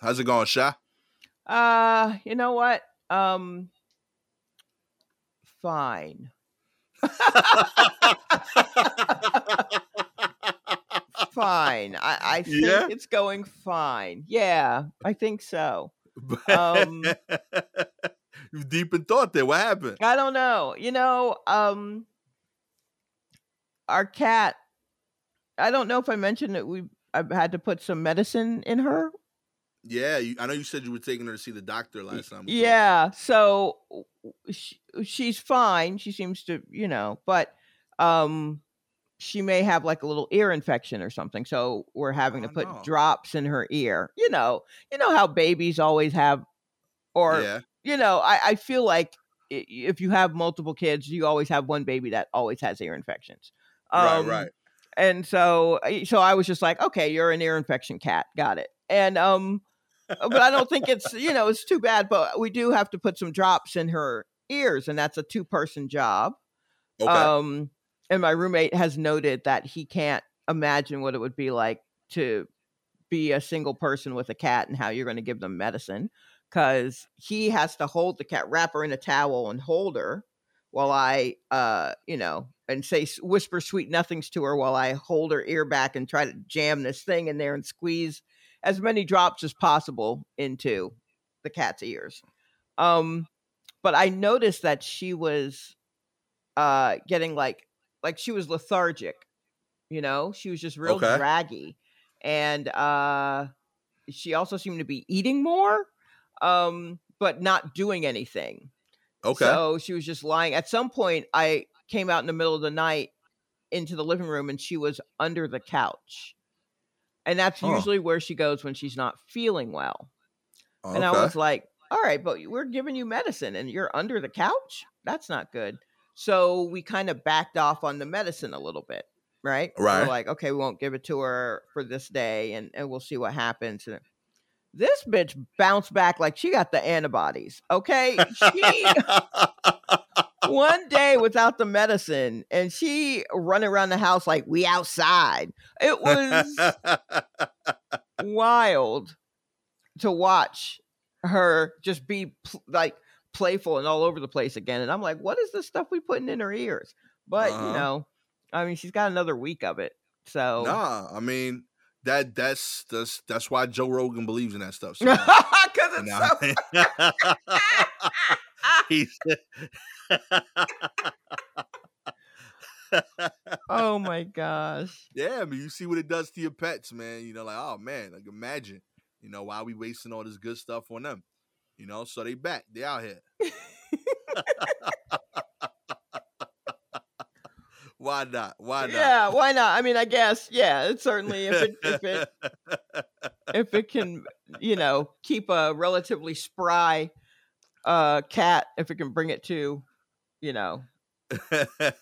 How's it going, Sha? Uh, you know what? Um, fine. fine. I, I think Yeah? it's going fine. Yeah, I think so. Um, you deep in thought there. What happened? I don't know. You know, um, our cat. I don't know if I mentioned that we I've had to put some medicine in her Yeah, you, I know you said you were taking her to see the doctor last time. talked. Yeah, so she, she's fine. She seems to, you know, but um she may have like a little ear infection or something. So we're having to Oh, put no. drops in her ear. You know, you know how babies always have or yeah, you know, I I feel like if you have multiple kids, you always have one baby that always has ear infections. right, Um, right. and so so I was just like, okay, you're an ear infection cat, got it. And um, but I don't think it's you know it's too bad. But we do have to put some drops in her ears, and that's a two person job. Okay. Um, and my roommate has noted that he can't imagine what it would be like to be a single person with a cat and how you're going to give them medicine because he has to hold the cat, wrap her in a towel, and hold her while I, uh, you know, and say whisper sweet nothings to her while I hold her ear back and try to jam this thing in there and squeeze as many drops as possible into the cat's ears. Um, but I noticed that she was uh getting like like she was lethargic, you know, she was just real Okay. draggy. And uh she also seemed to be eating more, um, but not doing anything. okay. So she was just lying. At some point, I came out in the middle of the night into the living room and she was under the couch. And that's usually where she goes when she's not feeling well. And I was like, all right, but we're giving you medicine and you're under the couch? That's not good. So we kind of backed off on the medicine a little bit, right? Right. We're like, okay, we won't give it to her for this day and, and we'll see what happens. And this bitch bounced back like she got the antibodies. Okay. She one day without the medicine and she running around the house like we outside. It was wild to watch her just be pl- like playful and all over the place again. And I'm like, what is this stuff we putting in her ears? But Uh-huh. you know, I mean, she's got another week of it. So nah, I mean that that's that's that's why Joe Rogan believes in that stuff. Because it's so He's oh my gosh. yeah, I mean, you see what it does to your pets, man. You know, like oh man, like imagine, you know, why we wasting all this good stuff on them? You know, so they back, they out here. why not? Why not? Yeah, why not? I mean, I guess, yeah, it's certainly if it if it if it can, you know, keep a relatively spry uh cat, if it can bring it to, you know,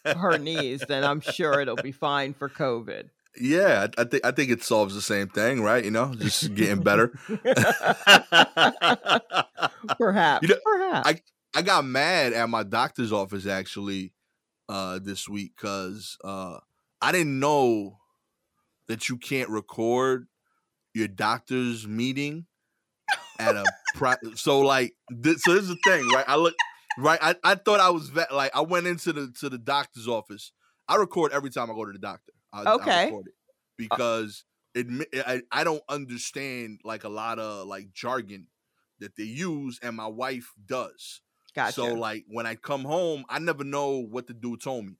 her knees, then I'm sure it'll be fine for COVID. yeah, I, I think I think it solves the same thing, right? You know, just getting better. Perhaps. You know, perhaps. I i got mad at my doctor's office actually uh this week because uh I didn't know that you can't record your doctor's meeting at a pri- so like this, so this is the thing right I look right I, I thought I was vet like I went into the to the doctor's office I record every time I go to the doctor I, I Okay. record it because it I, I don't understand like a lot of like jargon that they use and my wife does gotcha. so like when I come home, I never know what the dude told me.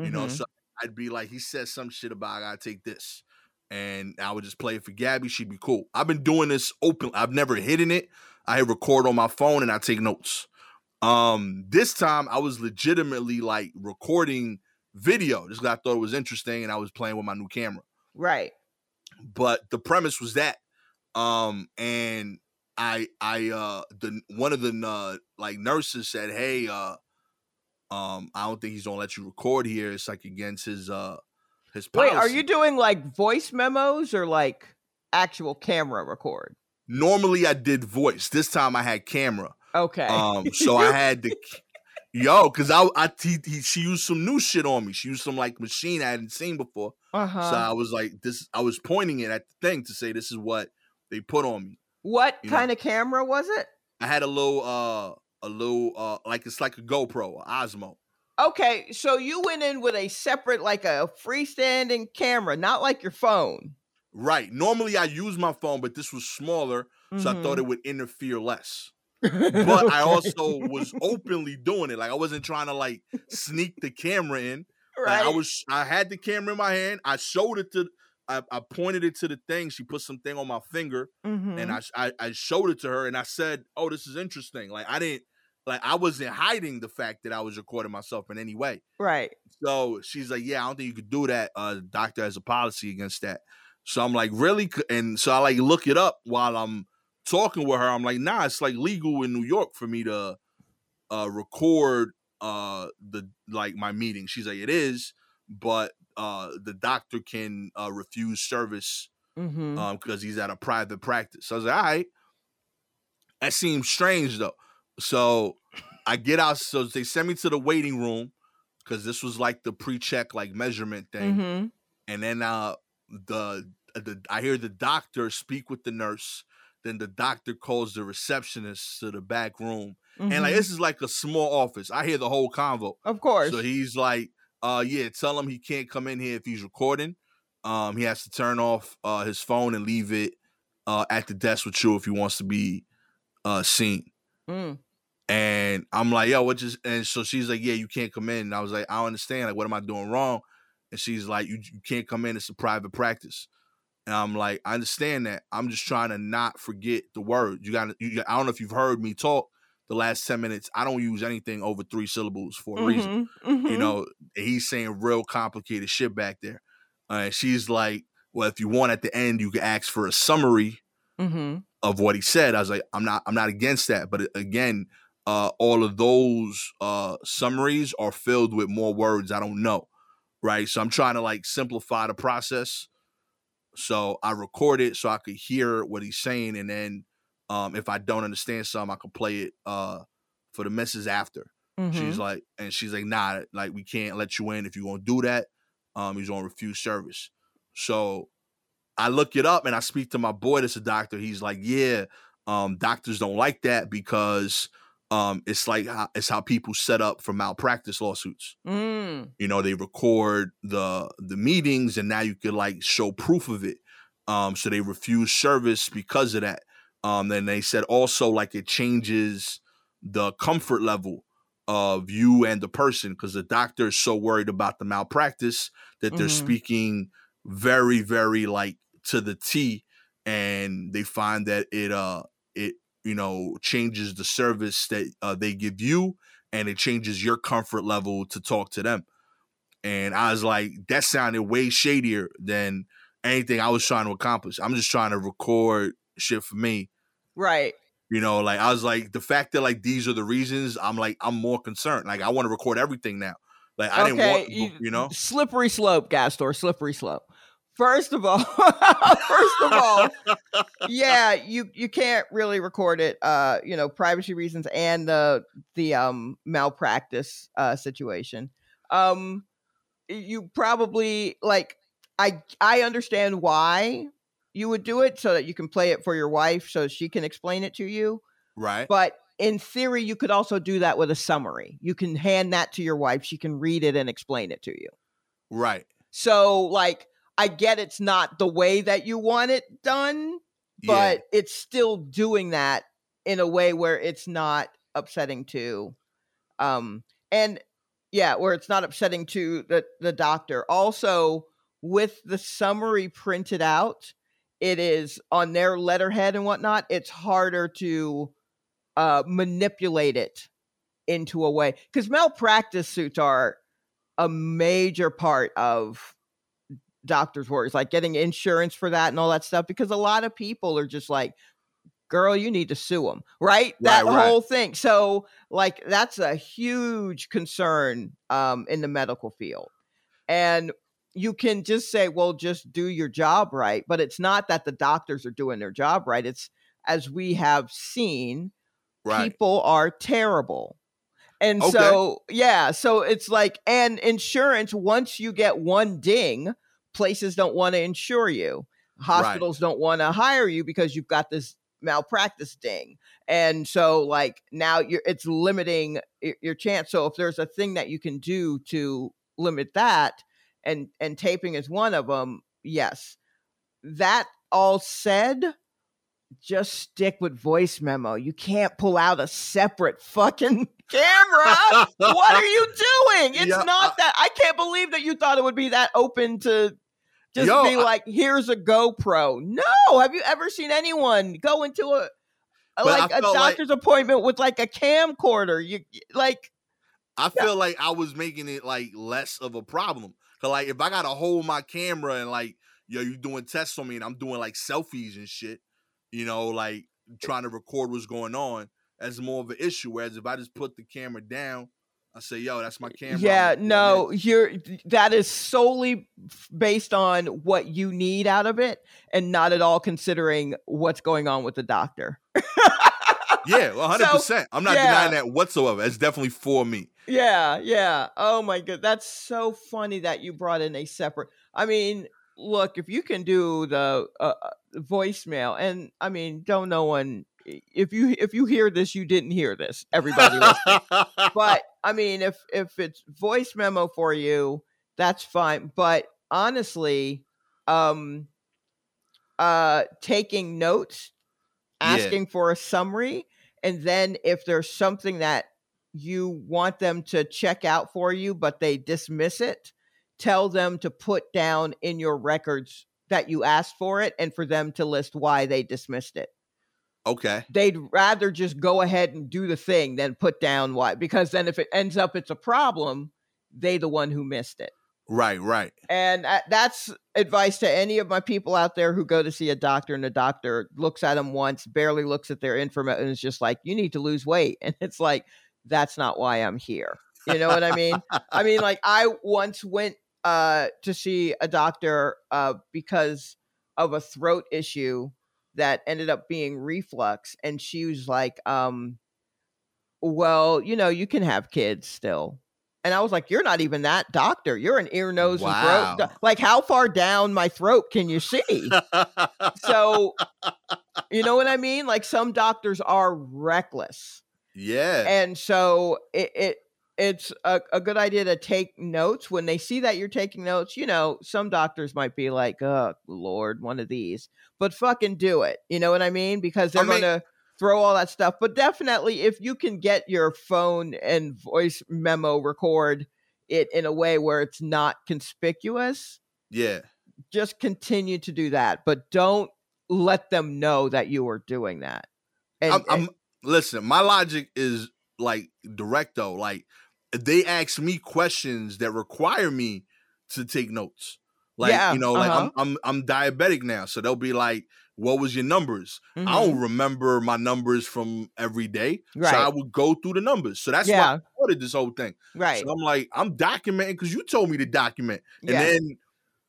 You know, Mhm. so I'd be like, he said some shit about I gotta take this. And I would just play it for Gabby. She'd be cool. I've been doing this open. I've never hidden it. I record on my phone and I take notes. Um, this time I was legitimately like recording video just 'cause I thought it was interesting and I was playing with my new camera right. but the premise was that um and i i uh the one of the uh like nurses said hey uh um i don't think he's gonna let you record here it's like against his uh his Wait, are you doing like voice memos or like actual camera record? normally i did voice this time i had camera Okay. um so i had to yo because i i he, he, she used some new shit on me she used some like machine i hadn't seen before uh-huh. So I was like, this. I was pointing it at the thing to say, this is what they put on me. What You know. kind of camera was it? I had a little uh a little uh like it's like a GoPro, a Osmo. Okay, so you went in with a separate, like a freestanding camera, not like your phone. Right. Normally I use my phone, but this was smaller, so I Mm-hmm. thought it would interfere less. But I also was openly doing it. Like I wasn't trying to like sneak the camera in. Like, right. I was I had the camera in my hand. I showed it to I, I pointed it to the thing. She put something on my finger Mhm. and I, I I showed it to her and I said, "Oh, this is interesting." Like I didn't like I wasn't hiding the fact that I was recording myself in any way. right. So she's like, "Yeah, I don't think you could do that. Uh, the doctor has a policy against that." So I'm like, "Really?" And so I like look it up while I'm talking with her. I'm like, "Nah, it's like legal in New York for me to uh record uh the like my meeting." She's like, "It is, but uh the doctor can uh refuse service Mm-hmm. um because he's at a private practice." So I was like, "All right." That seems strange though. So I get out. So they send me to the waiting room because this was like the pre-check like measurement thing mm-hmm. and then uh the the I hear the doctor speak with the nurse. Then the doctor calls the receptionist to the back room, and like Mhm. this is like a small office. I hear the whole convo. of course. So he's like, "Uh, yeah, tell him he can't come in here if he's recording. Um, he has to turn off uh his phone and leave it uh at the desk with you if he wants to be uh seen." Mm. And I'm like, yo, what just and so she's like, Yeah, you can't come in. And I was like, I don't understand. Like, what am I doing wrong? And she's like, You, you can't come in, it's a private practice. And I'm like, I understand that. I'm just trying to not forget the word. You gotta you, I don't know if you've heard me talk the last 10 minutes. I don't use anything over three syllables for a reason. Mhm. You Mhm. know, he's saying real complicated shit back there. Uh, and she's like, Well, if you want at the end, you can ask for a summary Mhm. of what he said. I was like, I'm not, I'm not against that. But again, uh, all of those uh, summaries are filled with more words I don't know, right? So I'm trying to like simplify the process. So I record it so I could hear what he's saying, and then um, if I don't understand something, I could play it uh, for the missus after. She's Mhm. like, and she's like, nah, like we can't let you in if you're gonna do that. Um, he's gonna refuse service. So I look it up and I speak to my boy that's a doctor. He's like, yeah, um, doctors don't like that because um, it's like how, it's how people set up for malpractice lawsuits. Mm. You know, they record the the meetings and now you could like show proof of it. Um, so they refuse service because of that. Um, then they said also like it changes the comfort level of you and the person because the doctor is so worried about the malpractice that they're Mhm. speaking very, very like to the T, and they find that it uh you know changes the service that uh, they give you, and it changes your comfort level to talk to them. And I was like, that sounded way shadier than anything I was trying to accomplish. I'm just trying to record shit for me. Right. You know, like I was like the fact that like these are the reasons. I'm like I'm more concerned. Like I want to record everything now. Like I didn't want, you, know. slippery slope, Gastor, slippery slope. First of all, first of all, yeah, you you can't really record it. Uh, you know, privacy reasons and the the um malpractice uh situation. Um, you probably like I I understand why you would do it so that you can play it for your wife so she can explain it to you. right. But in theory, you could also do that with a summary. You can hand that to your wife. She can read it and explain it to you. Right. So, like, I get it's not the way that you want it done, Yeah. but it's still doing that in a way where it's not upsetting to, um, and yeah, where it's not upsetting to the the doctor. Also, with the summary printed out, it is on their letterhead and whatnot. It's harder to uh, manipulate it into a way because malpractice suits are a major part of doctors' worries, like getting insurance for that and all that stuff. Because a lot of people are just like, "Girl, you need to sue them," right? that Right, right. whole thing. So, like, that's a huge concern um, in the medical field, and you can just say, "Well, just do your job right," but it's not that the doctors are doing their job right. It's as we have seen, right. people are terrible. And Okay. so, yeah, so it's like, and insurance, once you get one ding, places don't want to insure you. Hospitals don't want to hire you because you've got this malpractice ding. And so like now you're it's limiting your chance. So if there's a thing that you can do to limit that and and taping is one of them, yes. That all said, just stick with voice memo. You can't pull out a separate fucking camera. what are you doing? It's yeah, not uh that. I can't believe that you thought it would be that open to just yo, be like, here's a GoPro. No, have you ever seen anyone go into a, a like a doctor's like, appointment with like a camcorder? You like. I feel yeah. like I was making it like less of a problem. Cause like if I gotta hold my camera and like yo, you doing tests on me and I'm doing like selfies and shit, you know, like trying to record what's going on, as more of an issue. Whereas if I just put the camera down, I say, "Yo, that's my camera." Yeah, no, you're that is solely based on what you need out of it, and not at all considering what's going on with the doctor. yeah, one hundred percent. I'm not yeah. denying that whatsoever. It's definitely for me. Yeah, yeah. Oh my god, that's so funny that you brought in a separate. I mean, look, if you can do the uh, uh voicemail, and I mean, don't no one if you if you hear this, you didn't hear this. Everybody but I mean, if if it's voice memo for you, that's fine. But honestly, um, uh, taking notes, asking yeah. for a summary, and then if there's something that you want them to check out for you, but they dismiss it, tell them to put down in your records that you asked for it and for them to list why they dismissed it. Okay. They'd rather just go ahead and do the thing than put down why, because then if it ends up it's a problem, they the one who missed it. Right, right. And uh, that's advice to any of my people out there who go to see a doctor and the doctor looks at them once, barely looks at their information, and is just like, "You need to lose weight," and it's like, "That's not why I'm here." You know what I mean? I mean, like I once went uh, to see a doctor uh, because of a throat issue that ended up being reflux and she was like um well you know you can have kids still. And i was like you're not even that doctor. You're an ear nose wow. and throat like how far down my throat can you see? So you know what i mean? Like some doctors are reckless. Yeah. And so it, it it's a, a good idea to take notes when they see that you're taking notes. You know, some doctors might be like, "Oh Lord, one of these," but fucking do it. You know what I mean? Because they're I mean, going to throw all that stuff. But definitely, if you can get your phone and voice memo record it in a way where it's not conspicuous, yeah, just continue to do that. But don't let them know that you are doing that. And, I'm, I'm listen. My logic is like direct though. Like they ask me questions that require me to take notes. Like, yeah, you know, like uh-huh. I'm I'm I'm diabetic now. So they'll be like, what was your numbers? Mm-hmm. I don't mm-hmm. remember my numbers from every day. Right. So I would go through the numbers. So that's yeah. why I started this whole thing. Right. So I'm like, I'm documenting because you told me to document. And yeah. then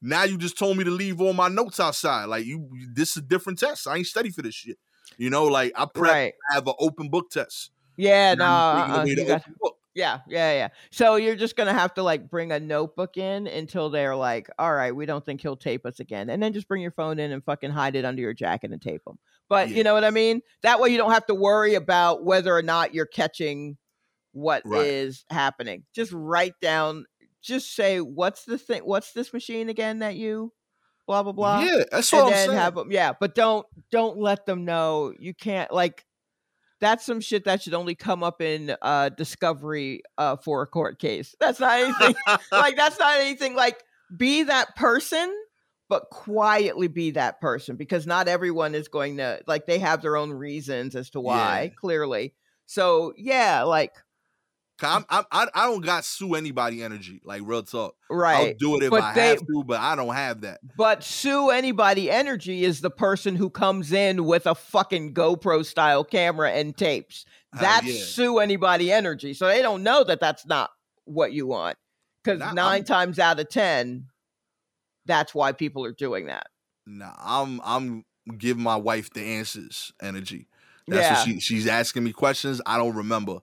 now you just told me to leave all my notes outside. Like you this is a different test. I ain't study for this shit. You know, like I prep right. have an open book test. Yeah, no, uh, uh, yeah, yeah, yeah. So you're just gonna have to like bring a notebook in until they're like, all right, we don't think he'll tape us again, and then just bring your phone in and fucking hide it under your jacket and tape them. But yeah. you know what I mean? That way you don't have to worry about whether or not you're catching what right. is happening. Just write down. Just say what's the thing? What's this machine again that you? Blah blah blah. Yeah, that's what and I'm saying. Have them, yeah, but don't don't let them know you can't like that's some shit that should only come up in uh discovery uh for a court case that's not anything like that's not anything like be that person but quietly be that person because not everyone is going to like they have their own reasons as to why yeah. clearly so yeah like I'm, I'm, I I don't got sue anybody energy like real talk. Right. I'll do it if but I they, have to, but I don't have that. But sue anybody energy is the person who comes in with a fucking GoPro style camera and tapes. That's yeah. sue anybody energy. So they don't know that that's not what you want because 9 I'm, times out of ten, that's why people are doing that. Nah, I'm I'm giving my wife the answers energy. That's yeah. what she she's asking me questions. I don't remember.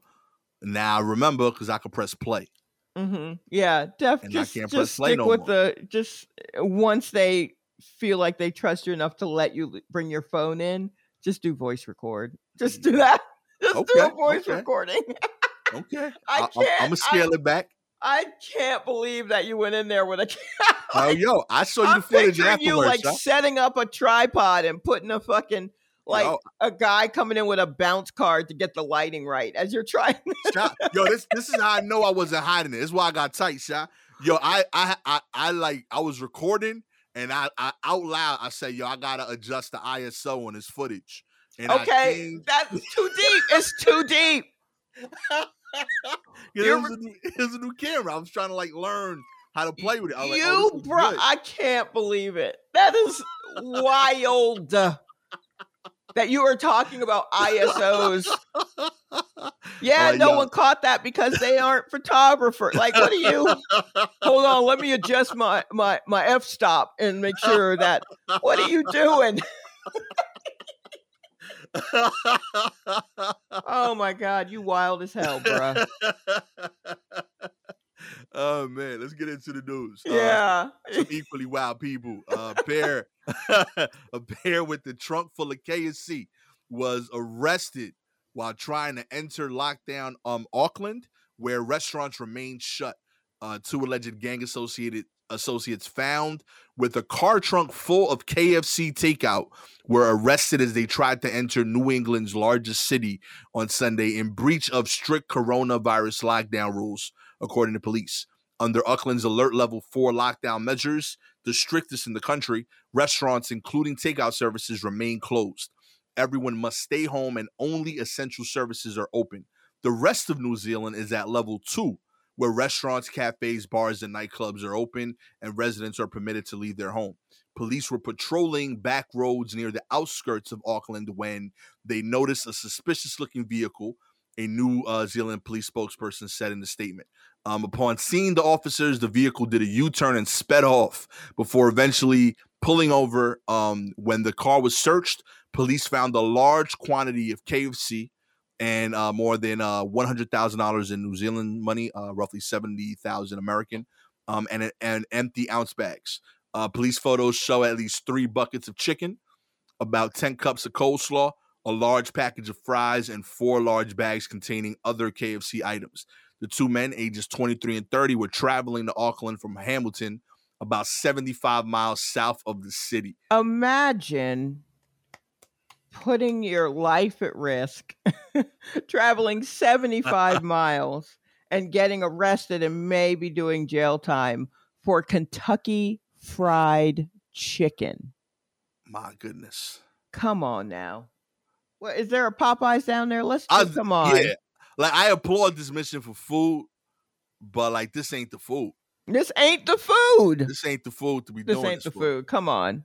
Now I remember because I could press play. Mm-hmm. Yeah, definitely. Just, just stick no with more. the just uh, once they feel like they trust you enough to let you bring your phone in, Just do voice record. Just do that. Just do a voice okay. recording. Okay. I can't. I'm can't- gonna scale it back. I can't believe that you went in there with a Oh, yo, I saw you I'm the footage picturing you like huh? setting up a tripod and putting a fucking like a guy coming in with a bounce card to get the lighting right as you're trying. Shot. Yo, this this is how I know I wasn't hiding it. This is why I got tight, shot. Yo, I I I, I like I was recording and I, I out loud I said, yo, I gotta adjust the ISO on this footage. And okay, changed- that's too deep. It's too deep. Yeah, it, was a new, was a new camera. I was trying to like learn how to play with it. Was like, oh, you, oh, bro, good. I can't believe it. That is wild. That you are talking about ISOs. Yeah, Uh, no yo. one caught that because they aren't photographers. Like, what are you? Hold on, let me adjust my my my f stop and make sure that. What are you doing? Oh my god, you wild as hell, bro. oh man, let's get into the news. Uh, Yeah. some equally wild people. Uh, pair, a pair with the trunk full of KFC was arrested while trying to enter lockdown um Auckland, where restaurants remain shut. Uh, two alleged gang associated associates found with a car trunk full of KFC takeout were arrested as they tried to enter New England's largest city on Sunday in breach of strict coronavirus lockdown rules, according to police. Under Auckland's alert level 4 lockdown measures, the strictest in the country, restaurants, including takeout services, remain closed. Everyone must stay home and only essential services are open. The rest of New Zealand is at level 2, where restaurants, cafes, bars, and nightclubs are open and residents are permitted to leave their home. Police were patrolling back roads near the outskirts of Auckland when they noticed a suspicious looking vehicle, a New uh, Zealand police spokesperson said in the statement. Um, upon seeing the officers, the vehicle did a U turn and sped off before eventually pulling over. Um, when the car was searched, police found a large quantity of KFC and uh, more than uh, one hundred thousand dollars in New Zealand money, uh, roughly seventy thousand American, um, and and empty ounce bags. Uh, police photos show at least three buckets of chicken, about ten cups of coleslaw, a large package of fries, and four large bags containing other KFC items. The two men, ages twenty three and thirty, were traveling to Auckland from Hamilton, about seventy five miles south of the city. Imagine putting your life at risk, traveling 75 miles and getting arrested and maybe doing jail time for Kentucky fried chicken. My goodness. Come on now. Is there a Popeyes down there? Let's I- just come on. Yeah, like I applaud this mission for food, but like this ain't the food. This ain't the food. This ain't the food to be This doing ain't the this for. food. Come on.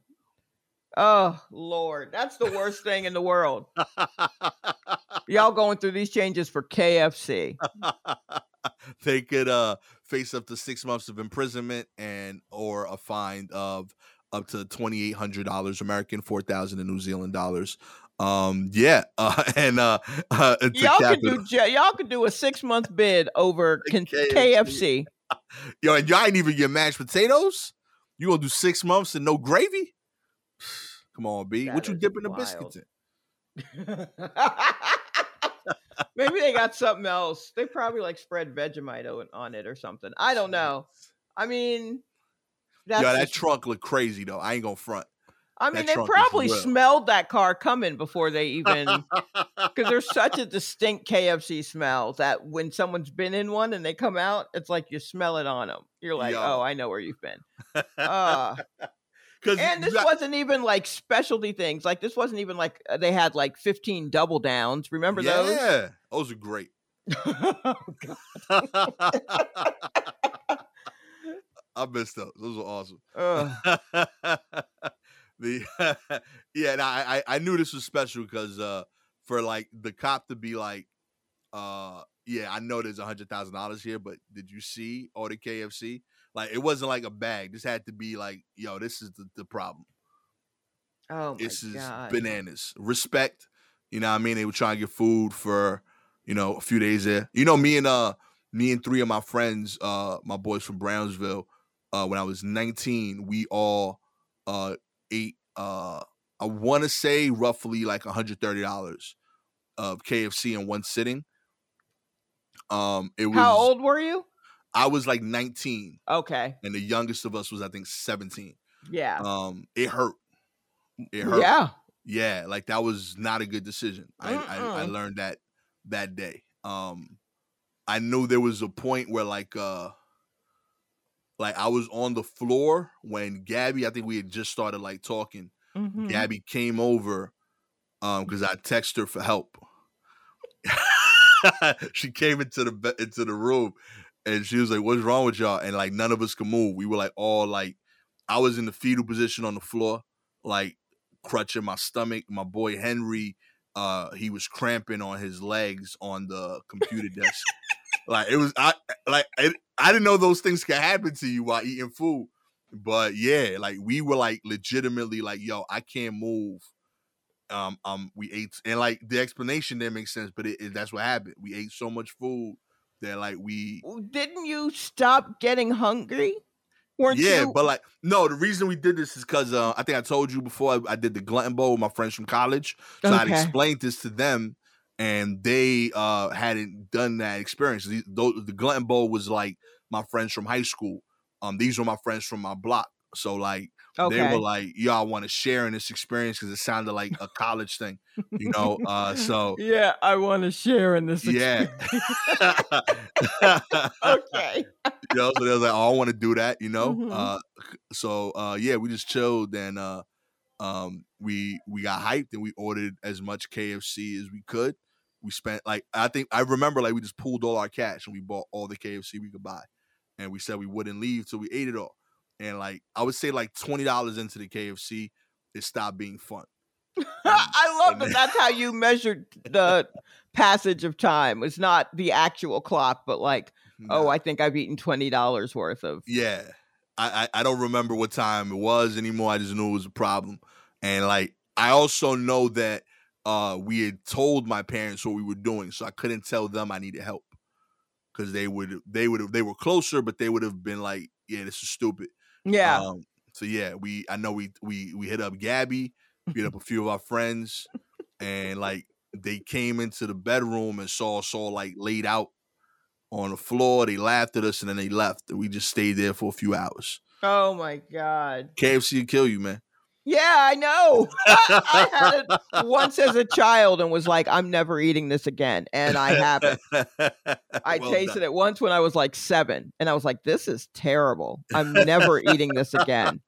Oh Lord, that's the worst thing in the world. Y'all going through these changes for KFC. they could uh face up to six months of imprisonment and or a fine of up to twenty eight hundred dollars American, four thousand in New Zealand dollars. Um, yeah, uh, and uh, uh Y'all could do y'all could do a six month bid over KFC. Yo, and y'all ain't even get mashed potatoes. You gonna do six months and no gravy? Come on, B. That what you dipping the wild. biscuits in? Maybe they got something else. They probably like spread Vegemite on, it or something. I don't know. I mean, that's Yo, that trunk look crazy though. I ain't gonna front. I mean, they probably real. smelled that car coming before they even because there's such a distinct KFC smell that when someone's been in one and they come out, it's like you smell it on them. You're like, Yo. oh, I know where you've been. Uh, and this wasn't even like specialty things. Like this wasn't even like uh, they had like 15 double downs. Remember those? Yeah, those are great. I missed those. Those were awesome. Ugh. The yeah, and I, I I knew this was special because uh for like the cop to be like, uh yeah, I know there's a hundred thousand dollars here, but did you see all the KFC? Like it wasn't like a bag. This had to be like, yo, this is the, the problem. Oh my this is god. bananas. Respect. You know what I mean? They were trying to get food for, you know, a few days there. You know, me and uh me and three of my friends, uh, my boys from Brownsville, uh, when I was 19, we all uh ate uh I want to say roughly like $130 of KFC in one sitting. Um, it was How old were you? I was like 19, Okay. and the youngest of us was I think 17. Yeah. Um, it hurt. It hurt. yeah. Yeah, like that was not a good decision. I, I I learned that that day. Um, I knew there was a point where like uh, like I was on the floor when Gabby. I think we had just started like talking. Mhm. Gabby came over um because I texted her for help. she came into the into the room and she was like, "What's wrong with y'all?" And like none of us could move. We were like all like, I was in the fetal position on the floor, like crutching my stomach. My boy Henry, uh, he was cramping on his legs on the computer desk. Like it was, I like I, I didn't know those things could happen to you while eating food. But yeah, like we were like legitimately like, yo, I can't move. Um, um, we ate and like the explanation didn't make sense, but it, it- that's what happened. We ate so much food that like we Didn't you stop getting hungry? Weren't yeah, you? but like no, the reason we did this is because uh, I think I told you before I, I did the Glutton Bowl with my friends from college. So I'd explained this to them, and they uh, hadn't done that experience. The, the Glutton Bowl was like my friends from high school. Um, these were my friends from my block. So like okay. they were like, "Y'all want to share in this experience because it sounded like a college thing, you know." Uh, so yeah, I want to share in this. yeah. okay. you know, so they was like, "Oh, I want to do that," you know. Mhm. Uh, so uh, yeah, we just chilled and uh, um, we we got hyped and we ordered as much KFC as we could. We spent like I think I remember like we just pulled all our cash and we bought all the KFC we could buy, and we said we wouldn't leave till we ate it all. And like I would say like twenty dollars into the KFC, it stopped being fun. I love that. That's how you measured the passage of time. It's not the actual clock, but like, oh, I think I've eaten twenty dollars worth of. Yeah. I, I I don't remember what time it was anymore. I just knew it was a problem. And like I also know that uh we had told my parents what we were doing, so I couldn't tell them I needed help. Cause they would they would they were closer, but they would have been like, Yeah, this is stupid. Yeah. Um so yeah, we I know we we we hit up Gabby, we hit up a few of our friends, and like they came into the bedroom and saw us all like laid out on the floor. They laughed at us and then they left. And we just stayed there for a few hours. oh my god. KFC kill you, man. Yeah, I know. I, I had it once as a child and was like, I'm never eating this again, and I haven't. I Well tasted done. it once when I was like seven, and I was like, "This is terrible. I'm never eating this again."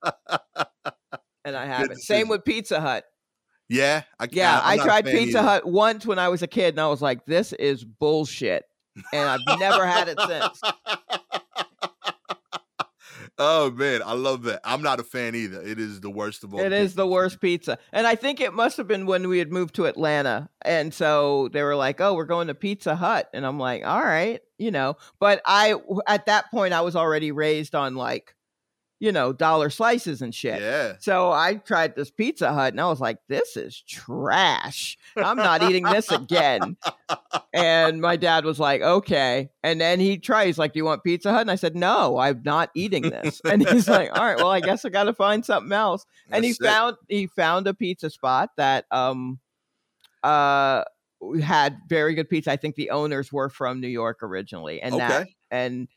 And I haven't. Same with Pizza Hut. Yeah, I, Yeah, I'm I tried Pizza either. Hut once when I was a kid, and I was like, "This is bullshit," and I've never had it since. oh man, I love that. I'm not a fan either. It is the worst of all. It is the worst pizza, and I think it must have been when we had moved to Atlanta, and so they were like, "Oh, we're going to Pizza Hut," and I'm like, "All right," you know. But I, at that point, I was already raised on like, you know, dollar slices and shit. Yeah. So I tried this Pizza Hut and I was like, this is trash. I'm not eating this again. And my dad was like, okay. And then he tries, like, do you want Pizza Hut? And I said, no, I'm not eating this. And he's like, all right, well, I guess I got to find something else. And he That's it. found he found a pizza spot that um uh had very good pizza. I think the owners were from New York originally. And that and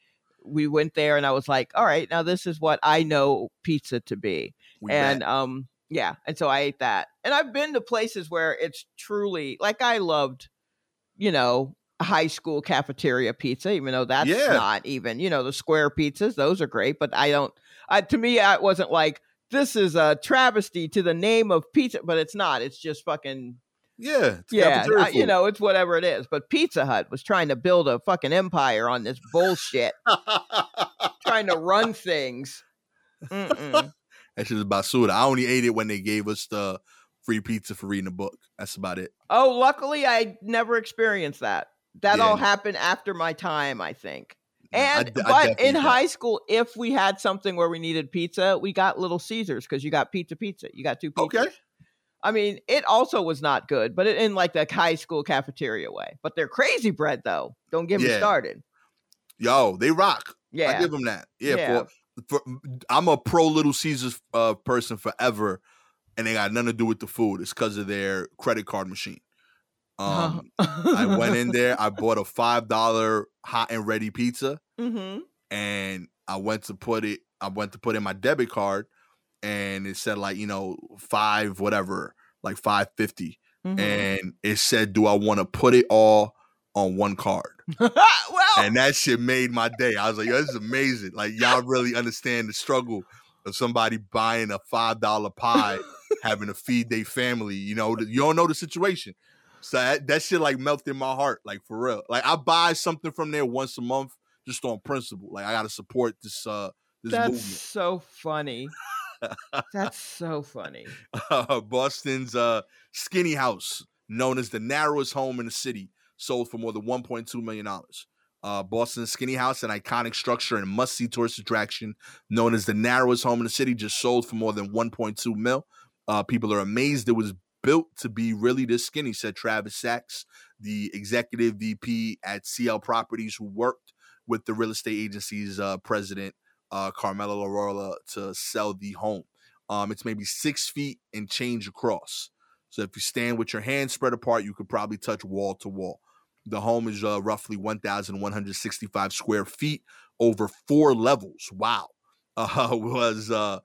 we went there and I was like, all right, now this is what I know pizza to be We and back. um yeah and so i ate that and i've been to places where it's truly like i loved you know high school cafeteria pizza even though that's Yeah. not even you know the square pizzas those are great but i don't I, to me I wasn't like this is a travesty to the name of pizza but it's not it's just fucking yeah. it's yeah I- you know it's whatever it is but pizza hut was trying to build a fucking empire on this bullshit trying to run things Mm-mm. That shit is basura. I only ate it when they gave us the free pizza for reading a book. That's about it. Oh, luckily I never experienced that. That Yeah, all no. happened after my time, I think. And d- I but definitely in high school, if we had something where we needed pizza, we got Little Caesars because you got pizza, pizza. You got two pizzas. Okay. I mean, it also was not good, but it, in like the high school cafeteria way. But their crazy bread though. Don't get me started. Yo, they rock. Yeah, I give them that. Yeah. Yeah. For, for I'm a pro Little Caesars uh, person forever. and they got nothing to do with the food. It's because of their credit card machine. Uh-huh. Um, I went in there. I bought a five dollar hot and ready pizza, hmm and I went to put it. I went to put in my debit card, and it said like you know five whatever, like five fifty, hmm and it said, "Do I want to put it all on one card?" well, And that shit made my day. I was like, "Yo, this is amazing! Like y'all really understand the struggle of somebody buying a five dollar pie, having to feed their family. You know, you don't know the situation." So that, that shit like melted my heart, like for real. Like I buy something from there once a month just on principle. Like I gotta support this uh this that's movement. so funny. That's so funny. uh, Boston's uh, Skinny House, known as the narrowest home in the city, sold for more than 1.2 million dollars. Uh, Boston's Skinny House, an iconic structure and must-see tourist attraction, known as the narrowest home in the city, just sold for more than 1.2 mil. Uh, people are amazed it was built to be really this skinny, said Travis Sachs, the executive VP at CL Properties, who worked with the real estate agency's uh, president, uh, Carmelo Aurora, to sell the home. Um, it's maybe six feet and change across. So if you stand with your hands spread apart, you could probably touch wall to wall. The home is uh, roughly 1,165 square feet over four levels. Wow. Uh, was uh,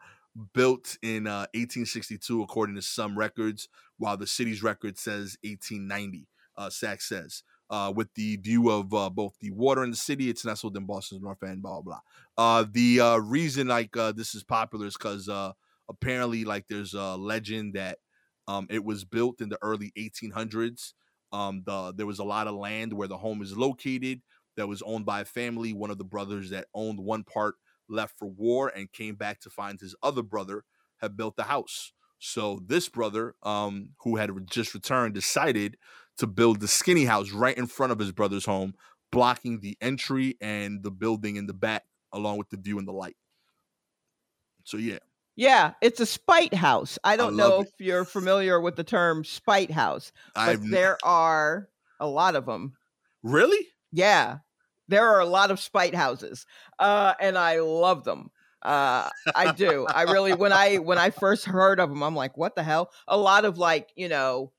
built in uh, 1862, according to some records, while the city's record says 1890, uh, Sachs says. Uh, with the view of uh, both the water in the city, it's nestled in Boston's North End, blah, blah, blah. Uh, the uh, reason like uh, this is popular is because uh, apparently like there's a legend that um, it was built in the early 1800s. Um, the there was a lot of land where the home is located that was owned by a family. One of the brothers that owned one part left for war and came back to find his other brother had built the house. So this brother, um, who had just returned, decided to build the skinny house right in front of his brother's home, blocking the entry and the building in the back, along with the view and the light. So yeah, Yeah, it's a spite house. I don't love know it. if you're familiar with the term spite house, but I've there are a lot of them. really Yeah, there are a lot of spite houses, uh, and I love them. Uh, I do. I really when I when I first heard of them, I'm like, what the hell? A lot of like you know,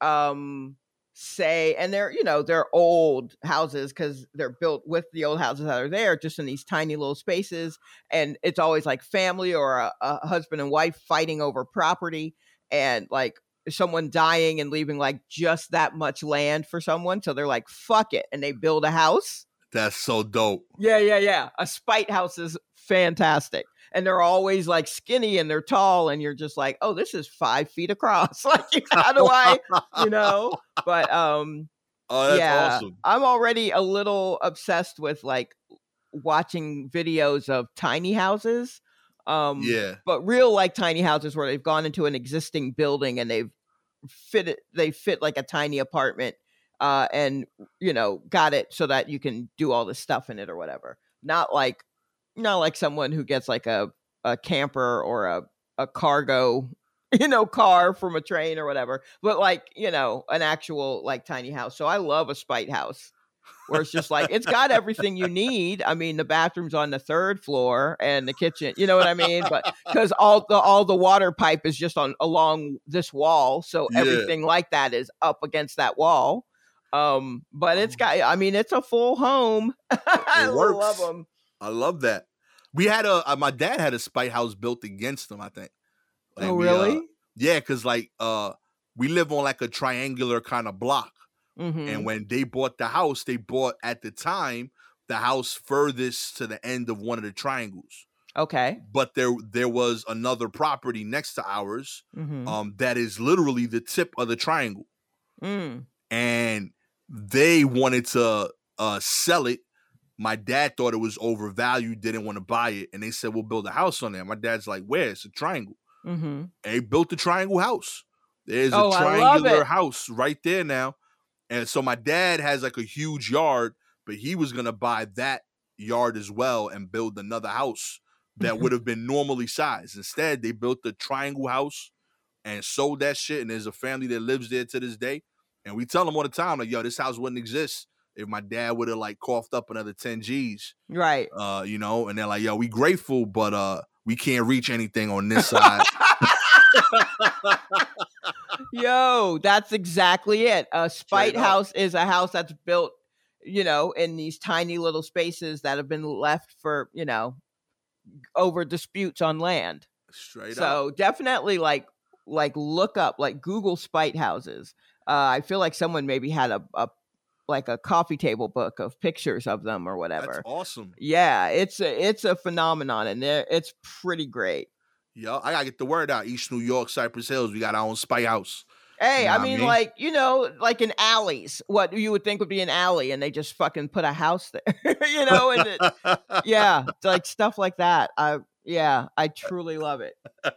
um, say, and they're you know they're old houses because they're built with the old houses that are there, just in these tiny little spaces, and it's always like family or a, a husband and wife fighting over property, and like someone dying and leaving like just that much land for someone. So they're like, fuck it. And they build a house. that's so dope. Yeah, yeah, yeah. A spite house is fantastic. And they're always like skinny and they're tall. And you're just like, oh, this is five feet across. like, how do I, you know? But um, Oh, that's yeah, awesome. I'm already a little obsessed with like watching videos of tiny houses. Um, Yeah, but real like tiny houses where they've gone into an existing building and they've fit it they fit like a tiny apartment uh and you know got it so that you can do all this stuff in it or whatever not like not like someone who gets like a a camper or a a cargo you know car from a train or whatever but like you know an actual like tiny house so i love a spite house where it's just like it's got everything you need. I mean, the bathroom's on the third floor and the kitchen, you know what I mean? But because all the all the water pipe is just on along this wall, so Yeah. everything like that is up against that wall. Um, but it's got, I mean, it's a full home. I love them. I love that. We had a uh, my dad had a spite house built against him. I think. Like, Oh, we, uh, really? yeah, because like uh, we live on like a triangular kind of block, Mhm. and when they bought the house, they bought at the time the house furthest to the end of one of the triangles. Okay. But there there was another property next to ours Mhm. um, that is literally the tip of the triangle. Mm. and they wanted to uh sell it. My dad thought it was overvalued, didn't want to buy it, and they said we'll build a house on there. My dad's like, "Where? It's a triangle." Mhm. And they built the triangle house. There's Oh, a triangular house right there now. And so my dad has like a huge yard, but he was gonna buy that yard as well and build another house that would have been normally sized. Instead, they built the triangle house and sold that shit. And there's a family that lives there to this day. And we tell them all the time, like, yo, this house wouldn't exist if my dad would have like coughed up another 10 G's. Right. Uh, you know, and they're like, yo, we grateful, but uh we can't reach anything on this side. Yo, that's exactly it. A spite up. house is a house that's built, you know, in these tiny little spaces that have been left for, you know, over disputes on land. Straight up. So definitely like like look up like Google spite houses. Uh, I feel like someone maybe had a, a like a coffee table book of pictures of them or That's whatever. awesome. Yeah, it's a it's a phenomenon and it's pretty great. Yeah, I gotta get the word out. East New York, Cypress Hills, we got our own spy house. Hey, Know I mean, mean? like you know, like in alleys, what you would think would be an alley, and they just fucking put a house there, you know, and it, yeah, like stuff like that. I yeah, I truly love it. uh,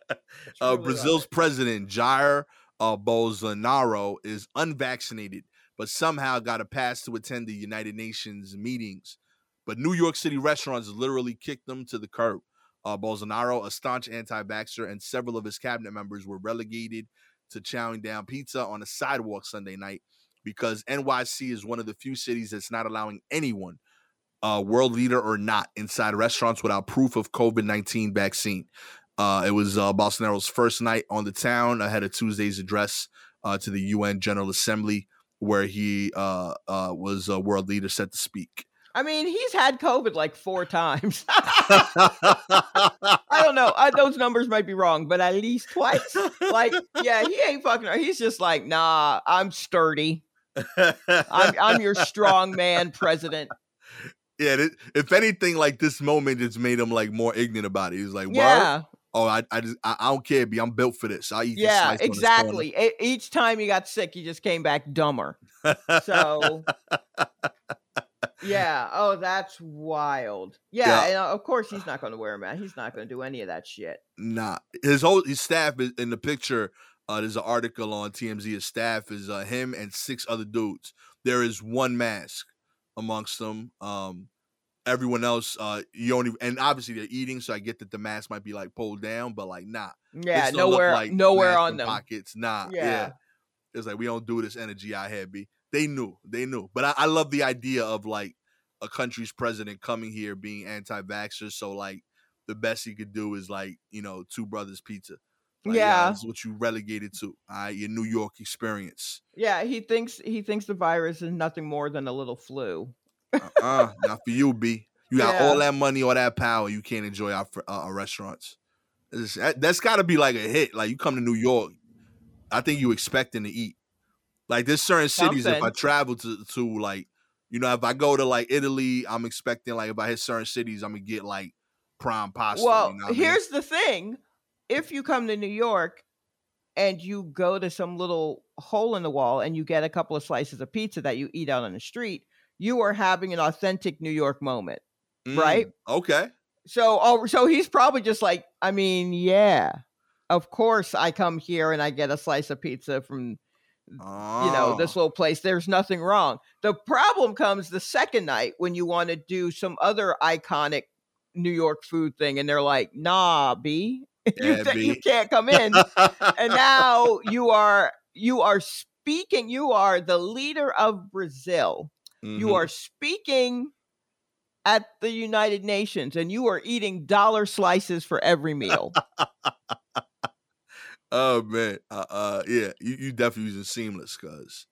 Truly love Brazil's it. president Jair uh, Bolsonaro is unvaccinated, but somehow got a pass to attend the United Nations meetings. But New York City restaurants literally kicked them to the curb. Uh, Bolsonaro, a staunch anti-vaxxer, and several of his cabinet members were relegated to chowing down pizza on a sidewalk Sunday night because NYC is one of the few cities that's not allowing anyone, uh, world leader or not, inside restaurants without proof of COVID 19 vaccine. Uh, it was uh, Bolsonaro's first night on the town ahead of Tuesday's address uh, to the UN General Assembly, where he uh, uh, was a world leader set to speak. I mean, he's had COVID like four times. I don't know. I, those numbers might be wrong, but at least twice. Like, yeah, he ain't fucking. He's just like, nah, I'm sturdy. I'm, I'm your strong man president. yeah, if anything, like this moment just made him like more ignorant about it. He's like, "Word? Yeah, oh, I, I just, I, I don't care, B. I'm built for this. I eat." this yeah, slice on this exactly. E- each time he got sick, he just came back dumber. So, yeah. Oh, that's wild. Yeah, Yeah. and uh, of course he's not going to wear a mask. He's not going to do any of that shit. Nah, his whole his staff is in the picture. Uh, there's an article on TMZ. His staff is uh, him and six other dudes. There is one mask amongst them. Um, everyone else, uh, you only and obviously they're eating, so I get that the mask might be like pulled down, but like nah, Yeah, nowhere, like nowhere on them. pockets. Nah, yeah. Yeah. It's like we don't do this energy I here, B. They knew, they knew. But I, I love the idea of like a country's president coming here being anti-vaxxer. So like the best he could do is like you know two brothers pizza. Like, Yeah. this is what you relegated to. All right, your New York experience. Yeah, he thinks he thinks the virus is nothing more than a little flu. Uh, not for you, B. You got all that money, all that power. You can't enjoy our uh, our restaurants. It's- that's got to be like a hit. Like you come to New York, I think you expecting to eat. Like there's certain cities if I travel to to like, you know, if I go to like Italy, I'm expecting like if I hit certain cities, I'm gonna get like prime pasta. well, you know what I mean? here's the thing: if you come to New York and you go to some little hole in the wall and you get a couple of slices of pizza that you eat out on the street, you are having an authentic New York moment. right? Mm, Okay. So, oh, so he's probably just like, I mean, yeah, of course I come here and I get a slice of pizza from you know this Oh. little place there's nothing wrong the problem comes the second night when you want to do some other iconic new york food thing and they're like nah b you, th- you can't come in and now you are you are speaking you are the leader of brazil you Mhm. are speaking at the united nations and you are eating dollar slices for every meal Oh man, uh, uh yeah, you, you definitely using seamless, cause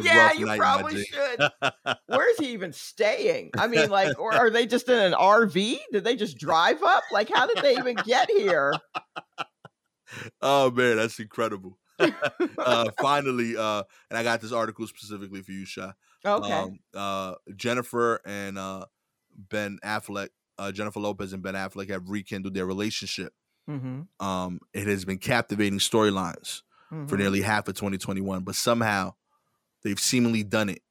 yeah you probably should Where's he even staying? I mean, like, or are they just in an RV? Did they just drive up? Like, how did they even get here? oh man, that's incredible. uh finally, uh, and I got this article specifically for you, Sha. Okay. Um, uh, Jennifer and uh Ben Affleck, uh, Jennifer Lopez and Ben Affleck have rekindled their relationship. mm-hmm. Um, it has been captivating storylines for nearly half of 2021, but somehow they've seemingly done it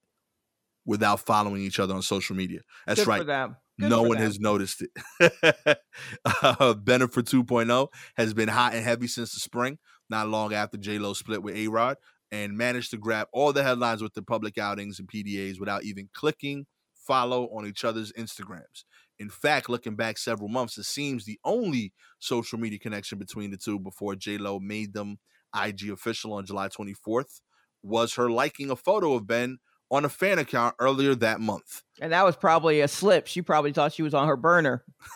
without following each other on social media. That's Good right. For them. Good no one them. has noticed it. uh, Bennifer 2.0 has been hot and heavy since the spring, not long after J Lo split with A Rod, and managed to grab all the headlines with the public outings and PDAs without even clicking follow on each other's Instagrams. In fact, looking back several months, it seems the only social media connection between the two before J Lo made them IG official on July 24th was her liking a photo of Ben on a fan account earlier that month. And that was probably a slip. She probably thought she was on her burner.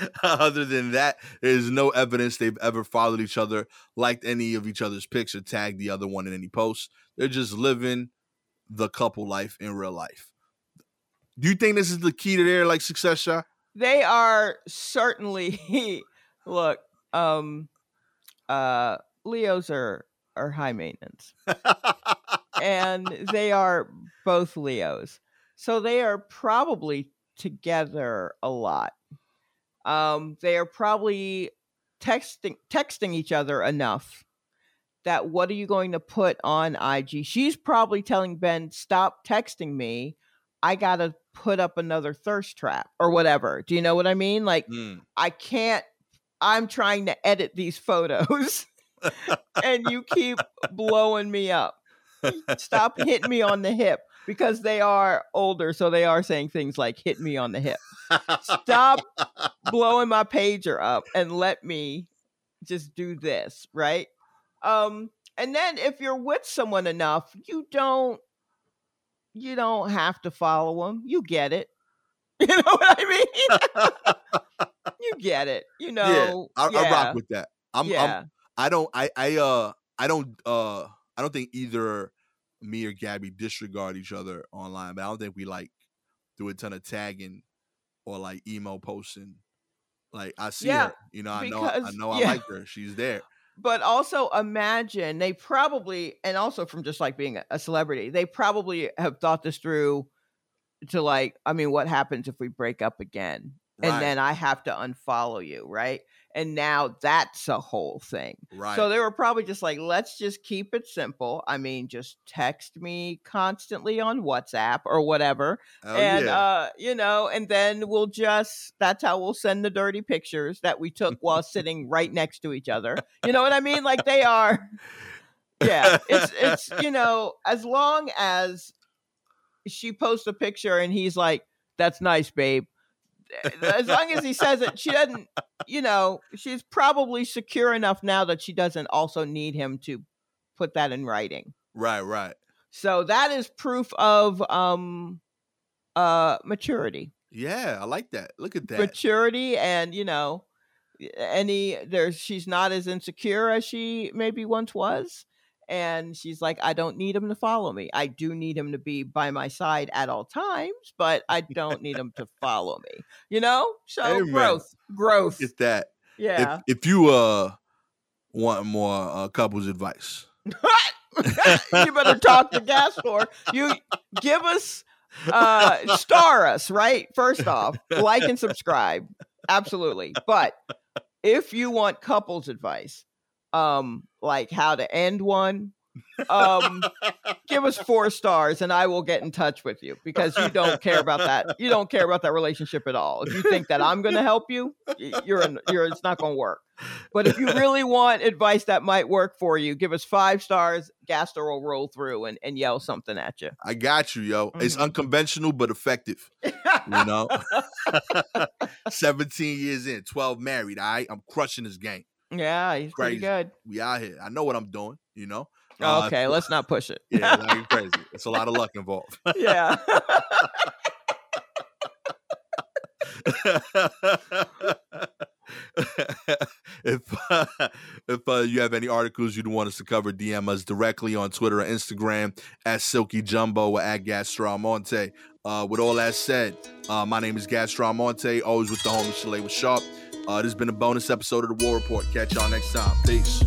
Other than that, there's no evidence they've ever followed each other, liked any of each other's pics, or tagged the other one in any posts. They're just living the couple life in real life. Do you think this is the key to their like success shot? They are certainly look, um uh Leos are are high maintenance. and they are both Leos. So they are probably together a lot. Um, they are probably texting texting each other enough that what are you going to put on IG? She's probably telling Ben, stop texting me. I gotta put up another thirst trap or whatever. Do you know what I mean? Like Mm. I can't I'm trying to edit these photos and you keep blowing me up. Stop hitting me on the hip because they are older, so they are saying things like hit me on the hip. Stop blowing my pager up and let me just do this, right? Um and then if you're with someone enough, you don't you don't have to follow them. You get it. You know what I mean? you get it. You know. yeah, I, I rock with that. I'm, I'm yeah. I don't I I uh I don't uh I don't think either me or Gabby disregard each other online, but I don't think we like do a ton of tagging or like email posting. Like I see Yeah, her, you know, I know I because- know I like her. She's there. but also imagine they probably and also from just like being a- a celebrity they probably have thought this through to like i mean what happens if we break up again Right, and then i have to unfollow you right and now that's a whole thing. Right. so they were probably just like let's just keep it simple. I mean just text me constantly on whatsapp or whatever Hell and yeah. uh you know and then we'll just that's how we'll send the dirty pictures that we took while sitting right next to each other. You know what i mean? Like they are yeah it's it's you know as long as she posts a picture and he's like that's nice babe as long as he says it she doesn't you know she's probably secure enough now that she doesn't also need him to put that in writing right, right. so that is proof of um uh maturity. Yeah, I like that. Look at that. Maturity and you know any there's she's not as insecure as she maybe once was and she's like I don't need him to follow me. I do need him to be by my side at all times, but I don't need him to follow me. You know? So Amen. growth. Growth. Look that. Yeah. If if you uh want more uh, couples advice, you better talk to Gastor. You give us uh star us, right? First off, like and subscribe. Absolutely. But if you want couples advice, um, like how to end one, um, give us four stars and I will get in touch with you because you don't care about that. You don't care about that relationship at all. If you think that I'm going to help you, you're in, you're it's not going to work. But if you really want advice that might work for you, give us five stars. Gastor will roll through and, and yell something at you. I got you, yo. It's Mhm. unconventional but effective. You know, seventeen years in, twelve married. All right, I'm crushing this game. Yeah, he's pretty good. We out here. I know what I'm doing. You know. Uh, okay, let's not push it. Yeah, ain't crazy. It's a lot of luck involved. yeah. if uh, if uh, you have any articles you'd want us to cover, DM us directly on Twitter or Instagram at Silky Jumbo or at Gastor Almonte. Uh, with all that said, uh, my name is Gastor Almonte, always with the homie Shalewa Sharpe. Uh, this has been a bonus episode of the War Report. Catch y'all next time. Peace.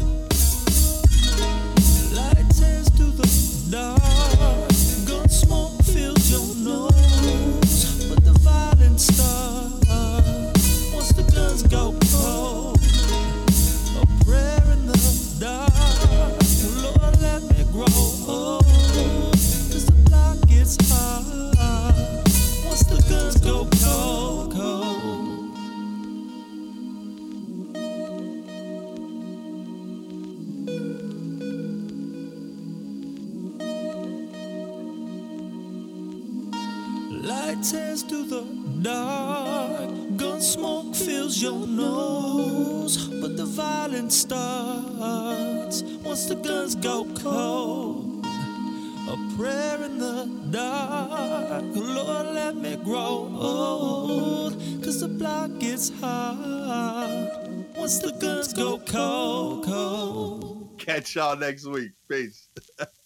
Catch y'all next week. Peace.